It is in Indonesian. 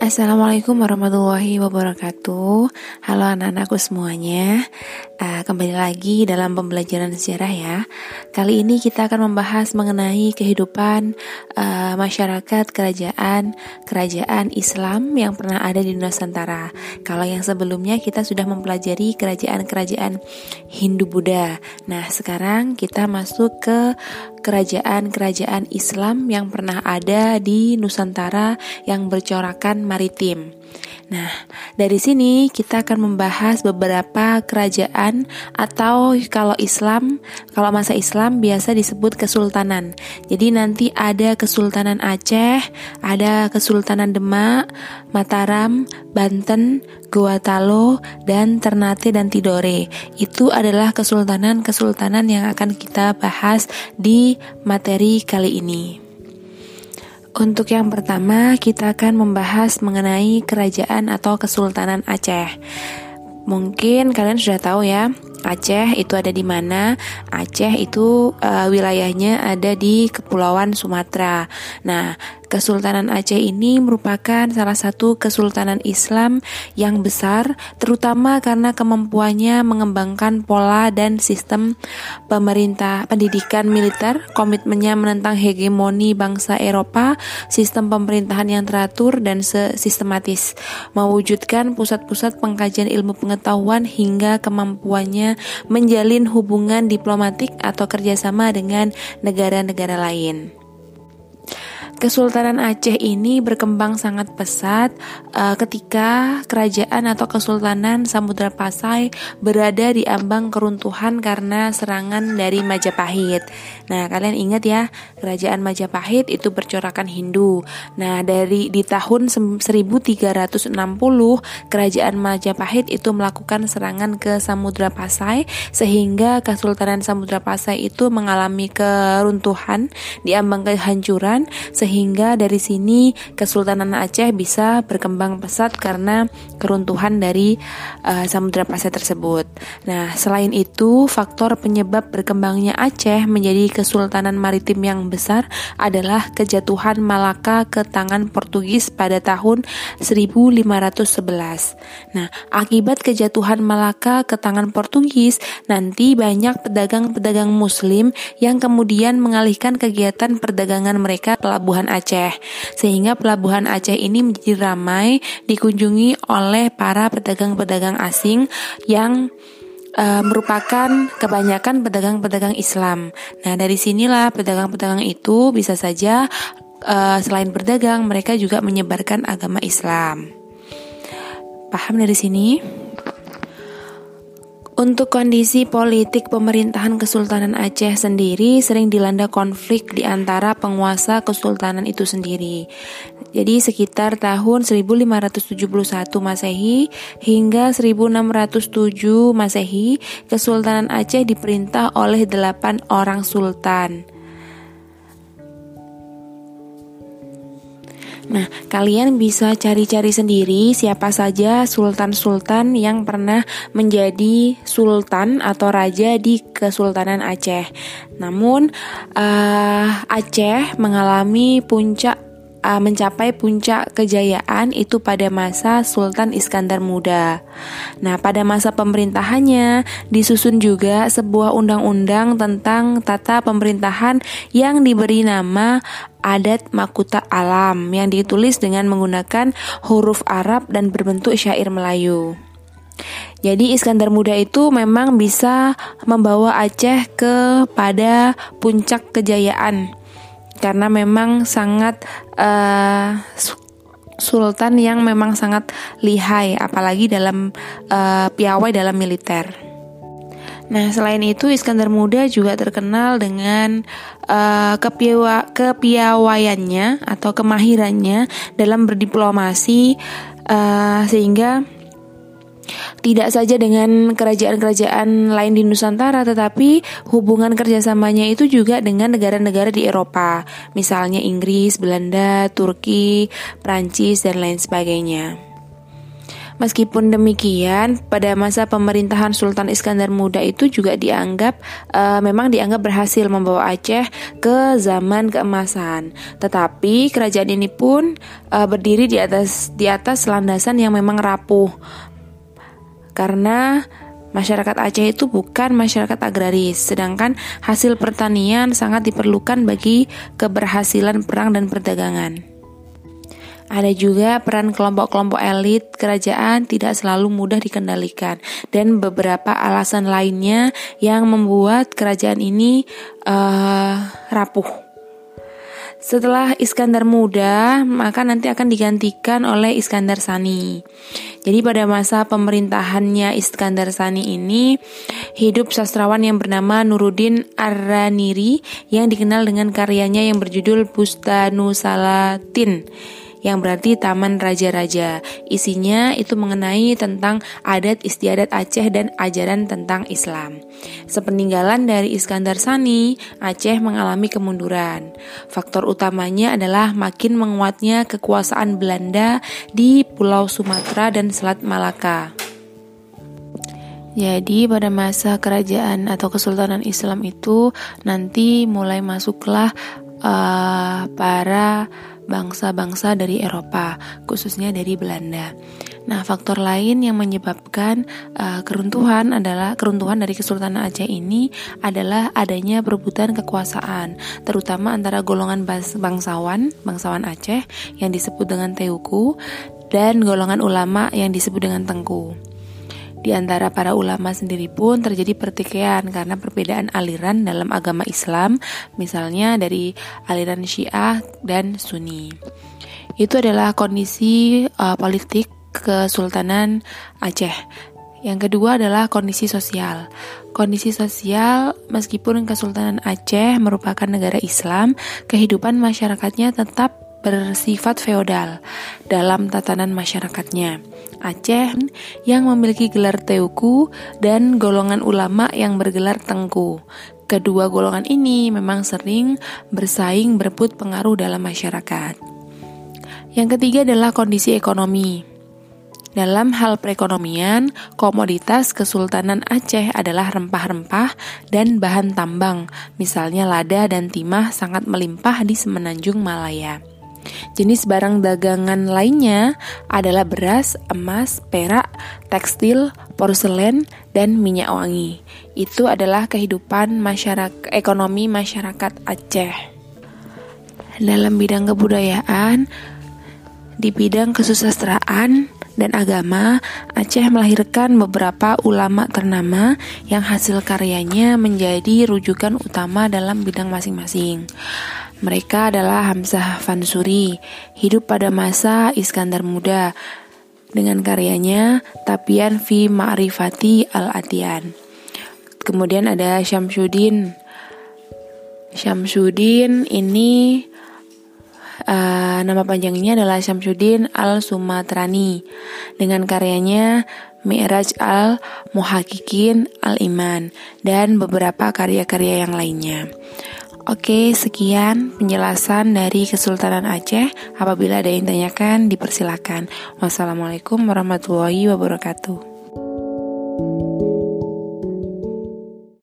Assalamualaikum warahmatullahi wabarakatuh. Halo anak-anakku semuanya. Uh, Kembali lagi dalam pembelajaran sejarah ya. Kali ini kita akan membahas mengenai kehidupan uh, masyarakat kerajaan Kerajaan Islam yang pernah ada di Nusantara. Kalau yang sebelumnya kita sudah mempelajari kerajaan-kerajaan Hindu-Buddha Nah sekarang kita masuk ke kerajaan-kerajaan Islam yang pernah ada di Nusantara yang bercorakan maritim. Nah, dari sini kita akan membahas beberapa kerajaan atau kalau Islam, kalau masa Islam biasa disebut kesultanan. Jadi nanti ada Kesultanan Aceh, ada Kesultanan Demak, Mataram, Banten, Gorontalo, dan Ternate dan Tidore. Itu adalah kesultanan-kesultanan yang akan kita bahas di materi kali ini. Untuk yang pertama, kita akan membahas mengenai kerajaan atau kesultanan Aceh. Mungkin kalian sudah tahu ya, Aceh itu ada di mana? Aceh itu uh, wilayahnya ada di Kepulauan Sumatera. Nah, Kesultanan Aceh ini merupakan salah satu kesultanan Islam yang besar, terutama karena kemampuannya mengembangkan pola dan sistem pemerintah pendidikan militer, komitmennya menentang hegemoni bangsa Eropa, sistem pemerintahan yang teratur dan sistematis, mewujudkan pusat-pusat pengkajian ilmu pengetahuan hingga kemampuannya menjalin hubungan diplomatik atau kerjasama dengan negara-negara lain. Kesultanan Aceh ini berkembang sangat pesat uh, ketika kerajaan atau Kesultanan Samudra Pasai berada di ambang keruntuhan karena serangan dari Majapahit. Nah, kalian ingat ya, kerajaan Majapahit itu bercorakan Hindu. Nah, dari di tahun 1360 kerajaan Majapahit itu melakukan serangan ke Samudra Pasai sehingga Kesultanan Samudra Pasai itu mengalami keruntuhan di ambang kehancuran dari sini Kesultanan Aceh bisa berkembang pesat karena keruntuhan dari uh, Samudra Pasai tersebut. Nah, selain itu, faktor penyebab berkembangnya Aceh menjadi kesultanan maritim yang besar adalah kejatuhan Malaka ke tangan Portugis pada tahun 1511. Nah, akibat kejatuhan Malaka ke tangan Portugis, nanti banyak pedagang-pedagang muslim yang kemudian mengalihkan kegiatan perdagangan mereka pelabuhan Pelabuhan Aceh, sehingga Pelabuhan Aceh ini menjadi ramai dikunjungi oleh para pedagang-pedagang asing yang uh, merupakan kebanyakan pedagang-pedagang Islam. Nah, dari sinilah pedagang-pedagang itu bisa saja uh, selain berdagang, mereka juga menyebarkan agama Islam. Paham dari sini? Untuk kondisi politik pemerintahan Kesultanan Aceh sendiri sering dilanda konflik di antara penguasa kesultanan itu sendiri. Jadi sekitar tahun 1571 Masehi hingga 1607 Masehi, Kesultanan Aceh diperintah oleh delapan orang sultan. Nah, kalian bisa cari-cari sendiri siapa saja sultan-sultan yang pernah menjadi sultan atau raja di Kesultanan Aceh. Namun, uh, Aceh mengalami puncak uh, mencapai puncak kejayaan itu pada masa Sultan Iskandar Muda. Nah, pada masa pemerintahannya disusun juga sebuah undang-undang tentang tata pemerintahan yang diberi nama Adat Makuta Alam yang ditulis dengan menggunakan huruf Arab dan berbentuk syair Melayu. Jadi Iskandar Muda itu memang bisa membawa Aceh kepada puncak kejayaan karena memang sangat uh, sultan yang memang sangat lihai apalagi dalam uh, piawai dalam militer. Nah, selain itu Iskandar Muda juga terkenal dengan uh, kepiawa, kepiawaiannya atau kemahirannya dalam berdiplomasi uh, sehingga tidak saja dengan kerajaan-kerajaan lain di Nusantara, tetapi hubungan kerjasamanya itu juga dengan negara-negara di Eropa, misalnya Inggris, Belanda, Turki, Prancis, dan lain sebagainya. Meskipun demikian, pada masa pemerintahan Sultan Iskandar Muda itu juga dianggap uh, memang dianggap berhasil membawa Aceh ke zaman keemasan. Tetapi kerajaan ini pun uh, berdiri di atas di atas landasan yang memang rapuh. Karena Masyarakat Aceh itu bukan masyarakat agraris, sedangkan hasil pertanian sangat diperlukan bagi keberhasilan perang dan perdagangan. Ada juga peran kelompok-kelompok elit kerajaan tidak selalu mudah dikendalikan dan beberapa alasan lainnya yang membuat kerajaan ini uh, rapuh. Setelah Iskandar Muda, maka nanti akan digantikan oleh Iskandar Sani. Jadi pada masa pemerintahannya Iskandar Sani ini hidup sastrawan yang bernama Nuruddin Ar-Raniri yang dikenal dengan karyanya yang berjudul Bustanusalatin yang berarti Taman Raja-Raja. Isinya itu mengenai tentang adat istiadat Aceh dan ajaran tentang Islam. Sepeninggalan dari Iskandar Sani, Aceh mengalami kemunduran. Faktor utamanya adalah makin menguatnya kekuasaan Belanda di Pulau Sumatera dan Selat Malaka. Jadi pada masa kerajaan atau kesultanan Islam itu nanti mulai masuklah uh, para bangsa-bangsa dari Eropa, khususnya dari Belanda. Nah, faktor lain yang menyebabkan uh, keruntuhan adalah keruntuhan dari Kesultanan Aceh ini adalah adanya perebutan kekuasaan, terutama antara golongan bangsawan, bangsawan Aceh yang disebut dengan Teuku dan golongan ulama yang disebut dengan Tengku. Di antara para ulama sendiri pun terjadi pertikaian karena perbedaan aliran dalam agama Islam, misalnya dari aliran Syiah dan Sunni. Itu adalah kondisi uh, politik Kesultanan Aceh. Yang kedua adalah kondisi sosial. Kondisi sosial, meskipun Kesultanan Aceh merupakan negara Islam, kehidupan masyarakatnya tetap bersifat feodal dalam tatanan masyarakatnya. Aceh yang memiliki gelar Teuku dan golongan ulama yang bergelar Tengku. Kedua golongan ini memang sering bersaing berebut pengaruh dalam masyarakat. Yang ketiga adalah kondisi ekonomi. Dalam hal perekonomian, komoditas Kesultanan Aceh adalah rempah-rempah dan bahan tambang, misalnya lada dan timah sangat melimpah di Semenanjung Malaya. Jenis barang dagangan lainnya adalah beras, emas, perak, tekstil, porselen, dan minyak wangi. Itu adalah kehidupan masyarakat ekonomi masyarakat Aceh. Dalam bidang kebudayaan, di bidang kesusastraan dan agama, Aceh melahirkan beberapa ulama ternama yang hasil karyanya menjadi rujukan utama dalam bidang masing-masing. Mereka adalah Hamzah Fansuri, hidup pada masa Iskandar Muda, dengan karyanya Tapian fi Ma'rifati Al-Atian. Kemudian ada Syamsuddin. Syamsuddin ini uh, nama panjangnya adalah Syamsuddin Al-Sumatrani dengan karyanya Mi'raj Al-Muhakikin Al-Iman dan beberapa karya-karya yang lainnya. Oke, sekian penjelasan dari Kesultanan Aceh. Apabila ada yang tanyakan, dipersilakan. Wassalamualaikum warahmatullahi wabarakatuh.